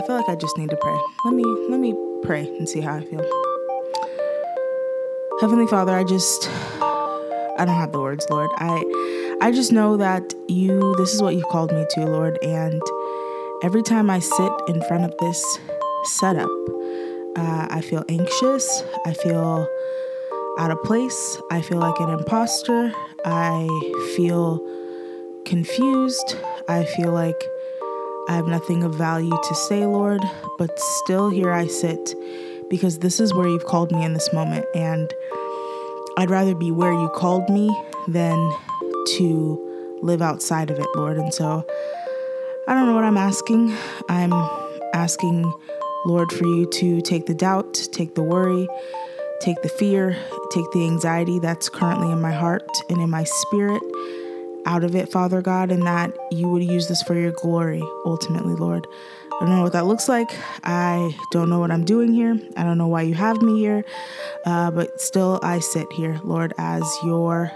I feel like I just need to pray. Let me let me pray and see how I feel. Heavenly Father, I just I don't have the words, Lord. I I just know that you this is what you've called me to, Lord, and every time I sit in front of this setup, uh, I feel anxious. I feel out of place. I feel like an imposter. I feel confused. I feel like I have nothing of value to say, Lord, but still here I sit because this is where you've called me in this moment. And I'd rather be where you called me than to live outside of it, Lord. And so I don't know what I'm asking. I'm asking, Lord, for you to take the doubt, take the worry, take the fear, take the anxiety that's currently in my heart and in my spirit out of it, Father God, and that you would use this for your glory ultimately, Lord. I don't know what that looks like. I don't know what I'm doing here. I don't know why you have me here, uh, but still, I sit here, Lord, as your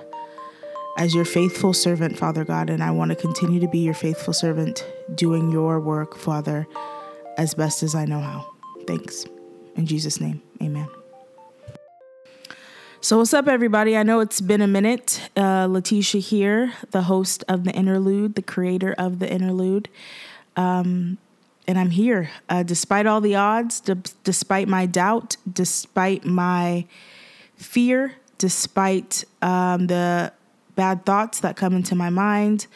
as your faithful servant, Father God, and I want to continue to be your faithful servant, doing your work, Father, as best as I know how. Thanks. In Jesus' name, amen. So, what's up, everybody? I know it's been a minute. Uh, Letitia here, the host of The Interlude, the creator of The Interlude. Um, and I'm here uh, despite all the odds, d- despite my doubt, despite my fear, despite um, the bad thoughts that come into my mind,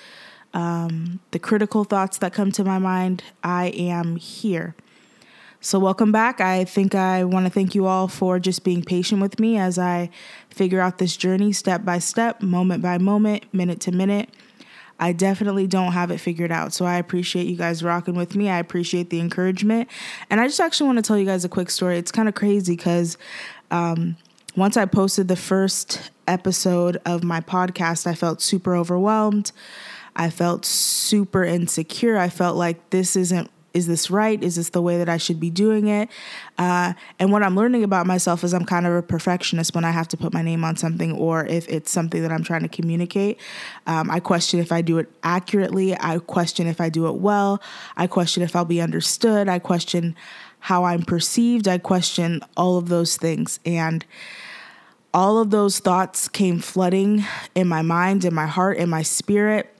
um, the critical thoughts that come to my mind. I am here. So, welcome back. I think I want to thank you all for just being patient with me as I figure out this journey step by step, moment by moment, minute to minute. I definitely don't have it figured out. So, I appreciate you guys rocking with me. I appreciate the encouragement. And I just actually want to tell you guys a quick story. It's kind of crazy because um, once I posted the first episode of my podcast, I felt super overwhelmed. I felt super insecure. I felt like this isn't is this right? Is this the way that I should be doing it? Uh, and what I'm learning about myself is I'm kind of a perfectionist when I have to put my name on something or if it's something that I'm trying to communicate. Um, I question if I do it accurately. I question if I do it well. I question if I'll be understood. I question how I'm perceived. I question all of those things. And all of those thoughts came flooding in my mind, in my heart, in my spirit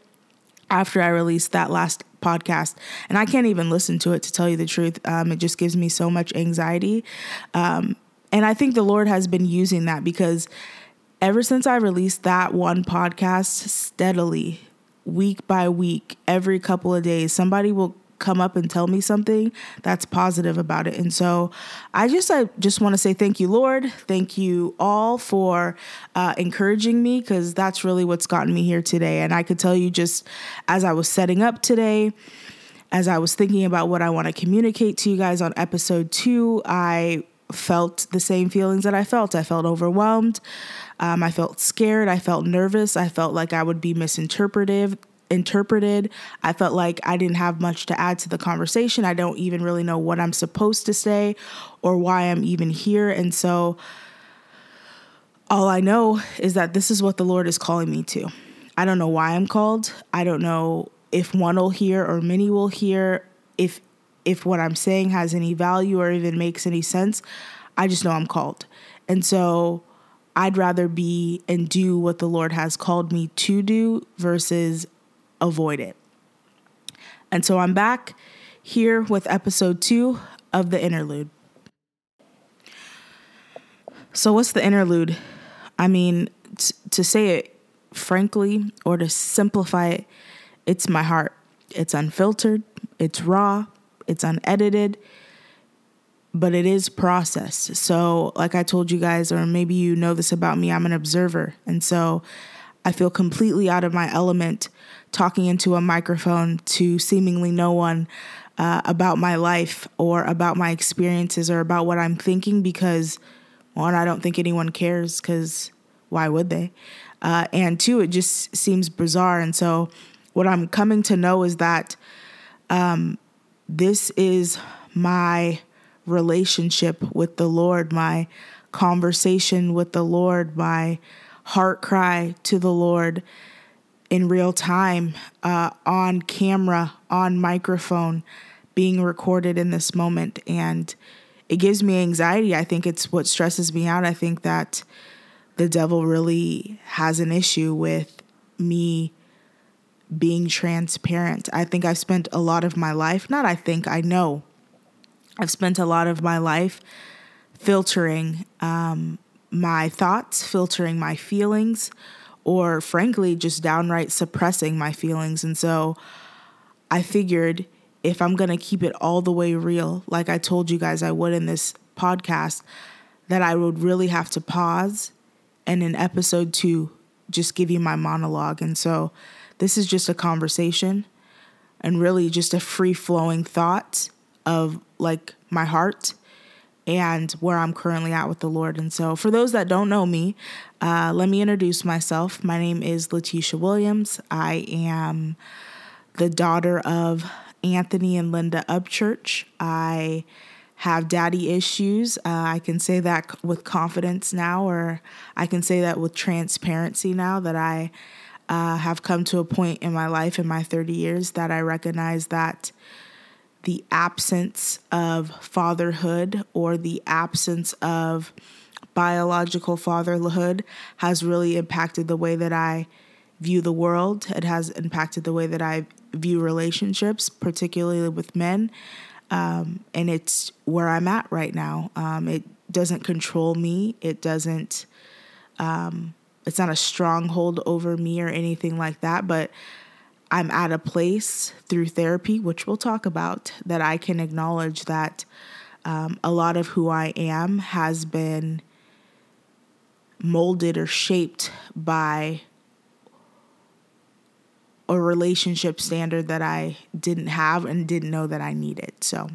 after I released that last podcast. And I can't even listen to it to tell you the truth. Um, it just gives me so much anxiety. Um, and I think the Lord has been using that because ever since I released that one podcast, steadily, week by week, every couple of days, somebody will come up and tell me something that's positive about it. And so I just I just want to say thank you, Lord. Thank you all for uh, encouraging me because that's really what's gotten me here today. And I could tell you just as I was setting up today. As I was thinking about what I want to communicate to you guys on episode two, I felt the same feelings that I felt. I felt overwhelmed. Um, I felt scared. I felt nervous. I felt like I would be misinterpreted interpreted. I felt like I didn't have much to add to the conversation. I don't even really know what I'm supposed to say or why I'm even here. And so all I know is that this is what the Lord is calling me to. I don't know why I'm called. I don't know if one will hear or many will hear, if if what I'm saying has any value or even makes any sense. I just know I'm called. And so I'd rather be and do what the Lord has called me to do versus avoid it. And so I'm back here with episode two of the interlude. So, what's the interlude? I mean, t- to say it frankly or to simplify it, it's my heart. It's unfiltered, it's raw, it's unedited, but it is processed. So, like I told you guys, or maybe you know this about me, I'm an observer. And so I feel completely out of my element talking into a microphone to seemingly no one uh, about my life or about my experiences or about what I'm thinking because, one, I don't think anyone cares because why would they? Uh, and two, it just seems bizarre. And so, what I'm coming to know is that um, this is my relationship with the Lord, my conversation with the Lord, my heart cry to the Lord in real time, uh, on camera, on microphone, being recorded in this moment. And it gives me anxiety. I think it's what stresses me out. I think that the devil really has an issue with me being transparent. I think I've spent a lot of my life, not I think, I know, I've spent a lot of my life filtering um, my thoughts, filtering my feelings, or frankly, just downright suppressing my feelings. And so I figured if I'm going to keep it all the way real, like I told you guys I would in this podcast, that I would really have to pause and in episode two, just give you my monologue. And so this is just a conversation and really just a free flowing thought of like my heart and where I'm currently at with the Lord. And so, for those that don't know me, uh, let me introduce myself. My name is Letitia Williams. I am the daughter of Anthony and Linda Upchurch. I have daddy issues. Uh, I can say that with confidence now, or I can say that with transparency now that I uh, have come to a point in my life in my 30 years that I recognize that the absence of fatherhood or the absence of biological fatherhood has really impacted the way that I view the world. It has impacted the way that I view relationships, particularly with men. Um, and it's where I'm at right now. Um, it doesn't control me. It doesn't, um, it's not a stronghold over me or anything like that. But I'm at a place through therapy, which we'll talk about, that I can acknowledge that um, a lot of who I am has been molded or shaped by a relationship standard that I didn't have and didn't know that I needed. So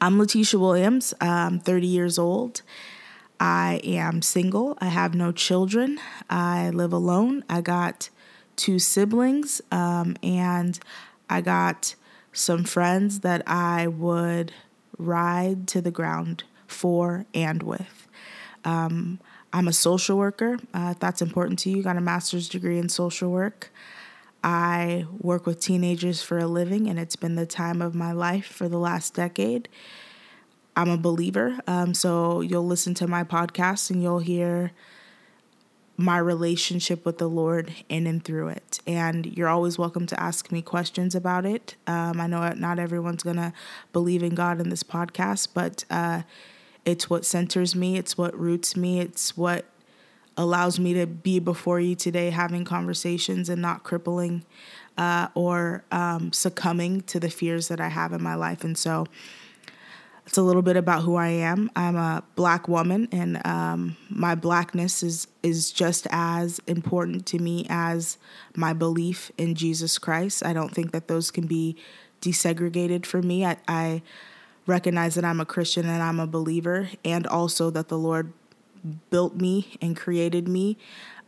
I'm Letitia Williams. I'm 30 years old. I am single. I have no children. I live alone. I got two siblings, um, and I got some friends that I would ride to the ground for and with. Um, I'm a social worker. Uh, if that's important to you, got a master's degree in social work. I work with teenagers for a living, and it's been the time of my life for the last decade. I'm a believer, um, so you'll listen to my podcast and you'll hear my relationship with the Lord in and through it. And you're always welcome to ask me questions about it. Um, I know not everyone's going to believe in God in this podcast, but uh, it's what centers me, it's what roots me, it's what allows me to be before you today having conversations and not crippling uh, or um, succumbing to the fears that I have in my life. And so, it's a little bit about who I am. I'm a black woman, and um, my blackness is is just as important to me as my belief in Jesus Christ. I don't think that those can be desegregated for me. I, I recognize that I'm a Christian and I'm a believer, and also that the Lord built me and created me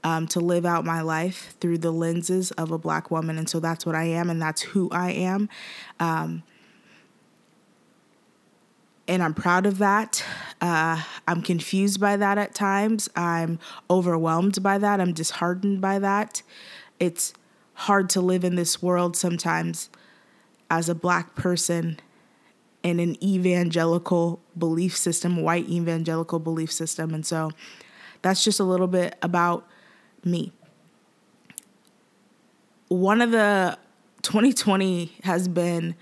um, to live out my life through the lenses of a black woman, and so that's what I am, and that's who I am. Um, and I'm proud of that. Uh, I'm confused by that at times. I'm overwhelmed by that. I'm disheartened by that. It's hard to live in this world sometimes as a black person in an evangelical belief system, white evangelical belief system. And so that's just a little bit about me. One of the 2020 has been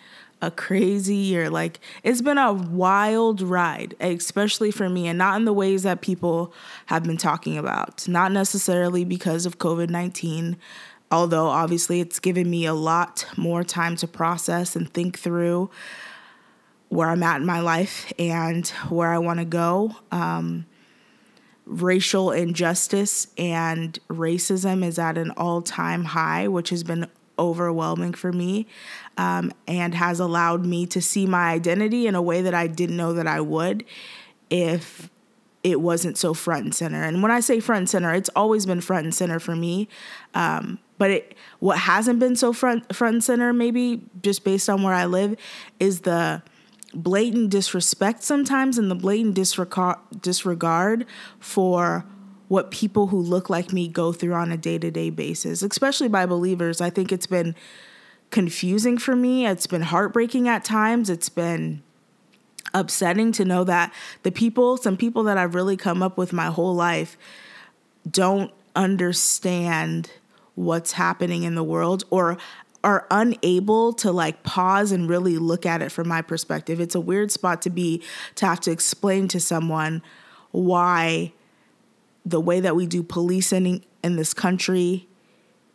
a crazy year. Like it's been a wild ride, especially for me, and not in the ways that people have been talking about. Not necessarily because of COVID 19, although obviously it's given me a lot more time to process and think through where I'm at in my life and where I want to go. Um, racial injustice and racism is at an all time high, which has been overwhelming for me um, and has allowed me to see my identity in a way that I didn't know that I would if it wasn't so front and center. And when I say front and center, it's always been front and center for me. Um, but it, what hasn't been so front front and center, maybe just based on where I live, is the blatant disrespect sometimes and the blatant disregard disregard for what people who look like me go through on a day to day basis, especially by believers. I think it's been confusing for me. It's been heartbreaking at times. It's been upsetting to know that the people, some people that I've really come up with my whole life, don't understand what's happening in the world or are unable to like pause and really look at it from my perspective. It's a weird spot to be to have to explain to someone why the way that we do policing in this country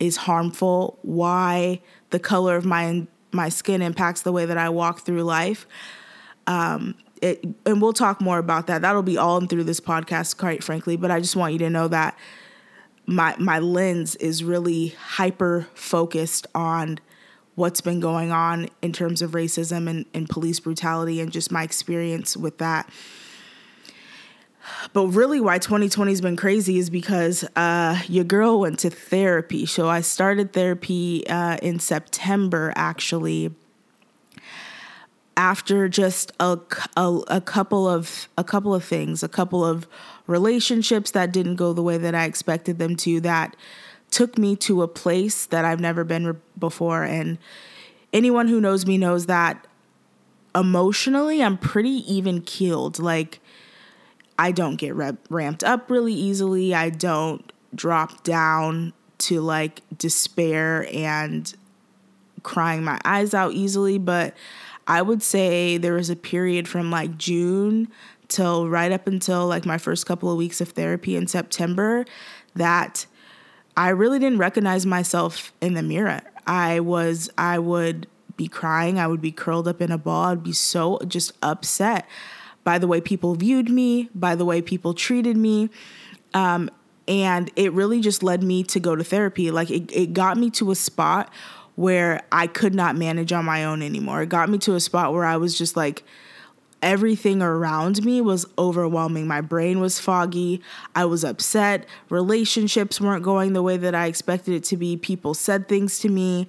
is harmful, why the color of my my skin impacts the way that I walk through life. Um, it, and we'll talk more about that. That'll be all through this podcast, quite frankly. But I just want you to know that my my lens is really hyper focused on what's been going on in terms of racism and, and police brutality and just my experience with that. But really, why 2020 has been crazy is because uh, your girl went to therapy. So I started therapy uh, in September, actually, after just a, a, a couple of a couple of things, a couple of relationships that didn't go the way that I expected them to. That took me to a place that I've never been before. And anyone who knows me knows that emotionally, I'm pretty even keeled. Like I don't get ramped up really easily. I don't drop down to like despair and crying my eyes out easily. But I would say there was a period from like June till right up until like my first couple of weeks of therapy in September that I really didn't recognize myself in the mirror. I was, I would be crying. I would be curled up in a ball. I'd be so just upset by the way people viewed me, by the way people treated me. Um, and it really just led me to go to therapy. Like it, it got me to a spot where I could not manage on my own anymore. It got me to a spot where I was just like, everything around me was overwhelming. My brain was foggy. I was upset. Relationships weren't going the way that I expected it to be. People said things to me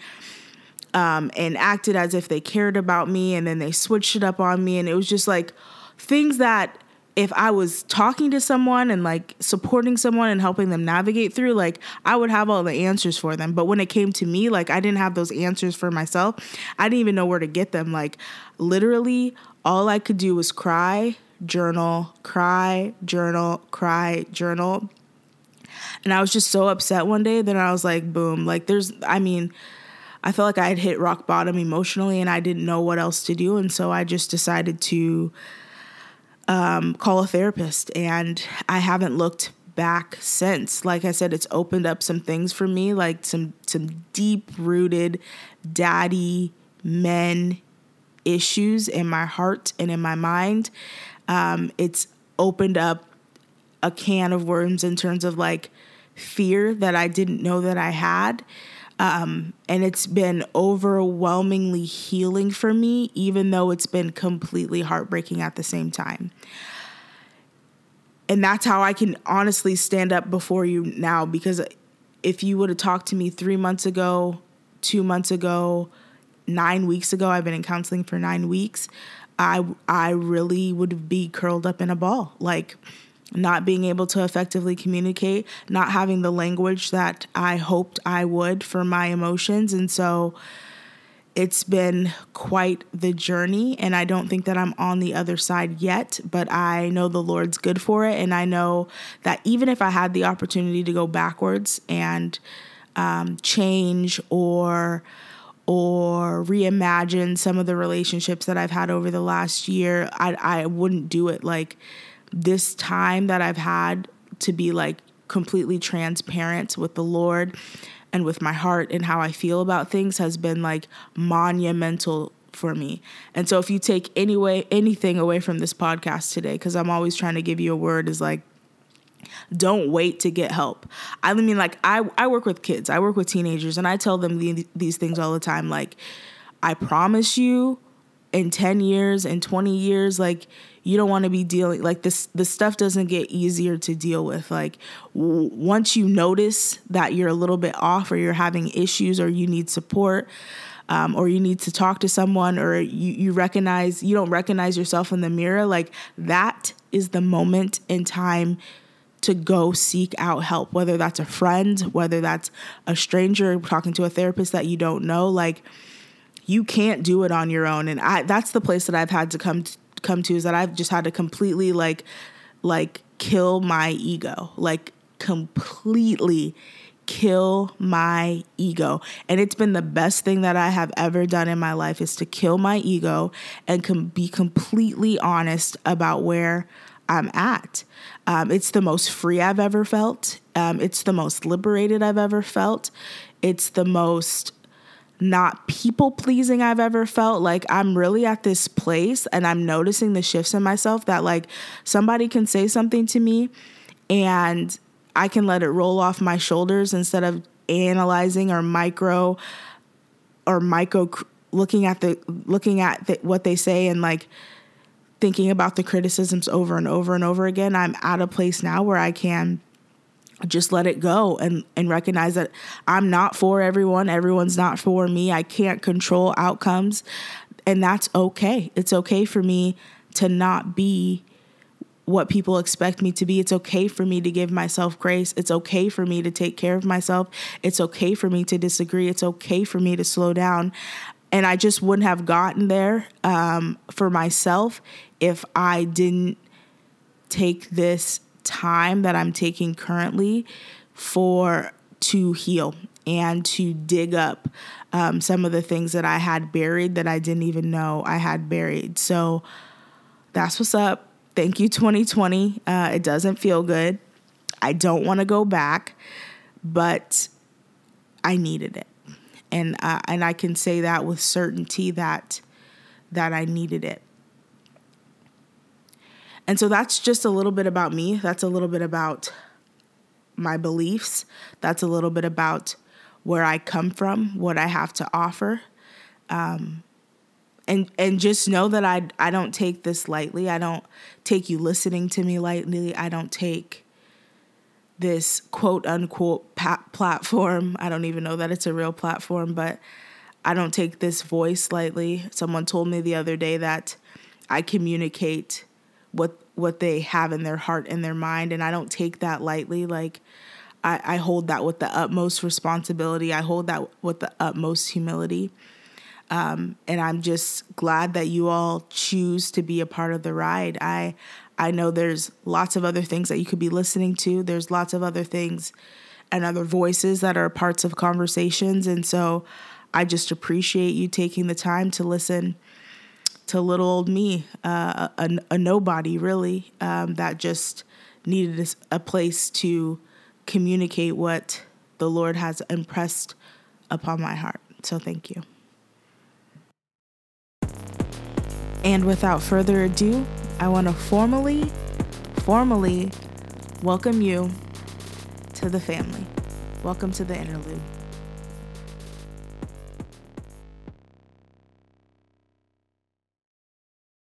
um, and acted as if they cared about me, and then they switched it up on me. And it was just like, things that if I was talking to someone and like supporting someone and helping them navigate through, like I would have all the answers for them. But when it came to me, like I didn't have those answers for myself. I didn't even know where to get them. Like literally, all I could do was cry, journal, cry, journal, cry, journal. And I was just so upset one day Then I was like, boom, like there's, I mean, I felt like I had hit rock bottom emotionally and I didn't know what else to do. And so I just decided to um, call a therapist, and I haven't looked back since. Like I said, it's opened up some things for me, like some some deep rooted daddy men issues in my heart and in my mind. Um, it's opened up a can of worms in terms of like fear that I didn't know that I had. Um, and it's been overwhelmingly healing for me, even though it's been completely heartbreaking at the same time. And that's how I can honestly stand up before you now because if you would have talked to me three months ago, two months ago, nine weeks ago, I've been in counseling for nine weeks, I, I really would be curled up in a ball. Like, not being able to effectively communicate, not having the language that I hoped I would for my emotions. And so it's been quite the journey. And I don't think that I'm on the other side yet, but I know the Lord's good for it. And I know that even if I had the opportunity to go backwards and um, change or or reimagine some of the relationships that I've had over the last year, I, I wouldn't do it. Like, this time that I've had to be like completely transparent with the Lord and with my heart and how I feel about things has been like monumental for me. And so if you take any way anything away from this podcast today cuz I'm always trying to give you a word is like don't wait to get help. I mean like I I work with kids. I work with teenagers and I tell them the, these things all the time like I promise you in 10 years and 20 years like you don't want to be dealing like this the stuff doesn't get easier to deal with like w- once you notice that you're a little bit off or you're having issues or you need support um, or you need to talk to someone or you, you recognize you don't recognize yourself in the mirror like that is the moment in time to go seek out help whether that's a friend whether that's a stranger talking to a therapist that you don't know like you can't do it on your own. And I that's the place that I've had to come to, come to is that I've just had to completely like like kill my ego. Like completely kill my ego. And it's been the best thing that I have ever done in my life is to kill my ego and com- be completely honest about where I'm at. Um, it's the most free I've ever felt. Um, it's the most liberated I've ever felt. It's the most not people pleasing I've ever felt. Like I'm really at this place and I'm noticing the shifts in myself that like somebody can say something to me and I can let it roll off my shoulders instead of analyzing or micro or micro looking at the looking at the, what they say and like thinking about the criticisms over and over and over again. I'm at a place now where I can just let it go and and recognize that I'm not for everyone, everyone's not for me. I can't control outcomes and that's okay. It's okay for me to not be what people expect me to be. It's okay for me to give myself grace. It's okay for me to take care of myself. It's okay for me to disagree. It's okay for me to slow down. And I just wouldn't have gotten there um, for myself if I didn't take this time that I'm taking currently for to heal and to dig up um, some of the things that I had buried that I didn't even know I had buried. So that's what's up. Thank you, 2020. Uh, it doesn't feel good. I don't want to go back, but I needed it, and uh, and I can say that with certainty that that I needed it. And so that's just a little bit about me. That's a little bit about my beliefs. That's a little bit about where I come from, what I have to offer. Um, and and just know that I I don't take this lightly. I don't take you listening to me lightly. I don't take this quote unquote platform. I don't even know that it's a real platform, but I don't take this voice lightly. Someone told me the other day that I communicate what what they have in their heart and their mind, and I don't take that lightly. Like I, I hold that with the utmost responsibility. I hold that with the utmost humility. Um, and I'm just glad that you all choose to be a part of the ride. I I know there's lots of other things that you could be listening to. There's lots of other things and other voices that are parts of conversations, and so I just appreciate you taking the time to listen to little old me, uh, a, a, nobody really, um, that just needed a place to communicate what the Lord has impressed upon my heart. So thank you. And without further ado, I want to formally, formally welcome you to the family. Welcome to the interlude.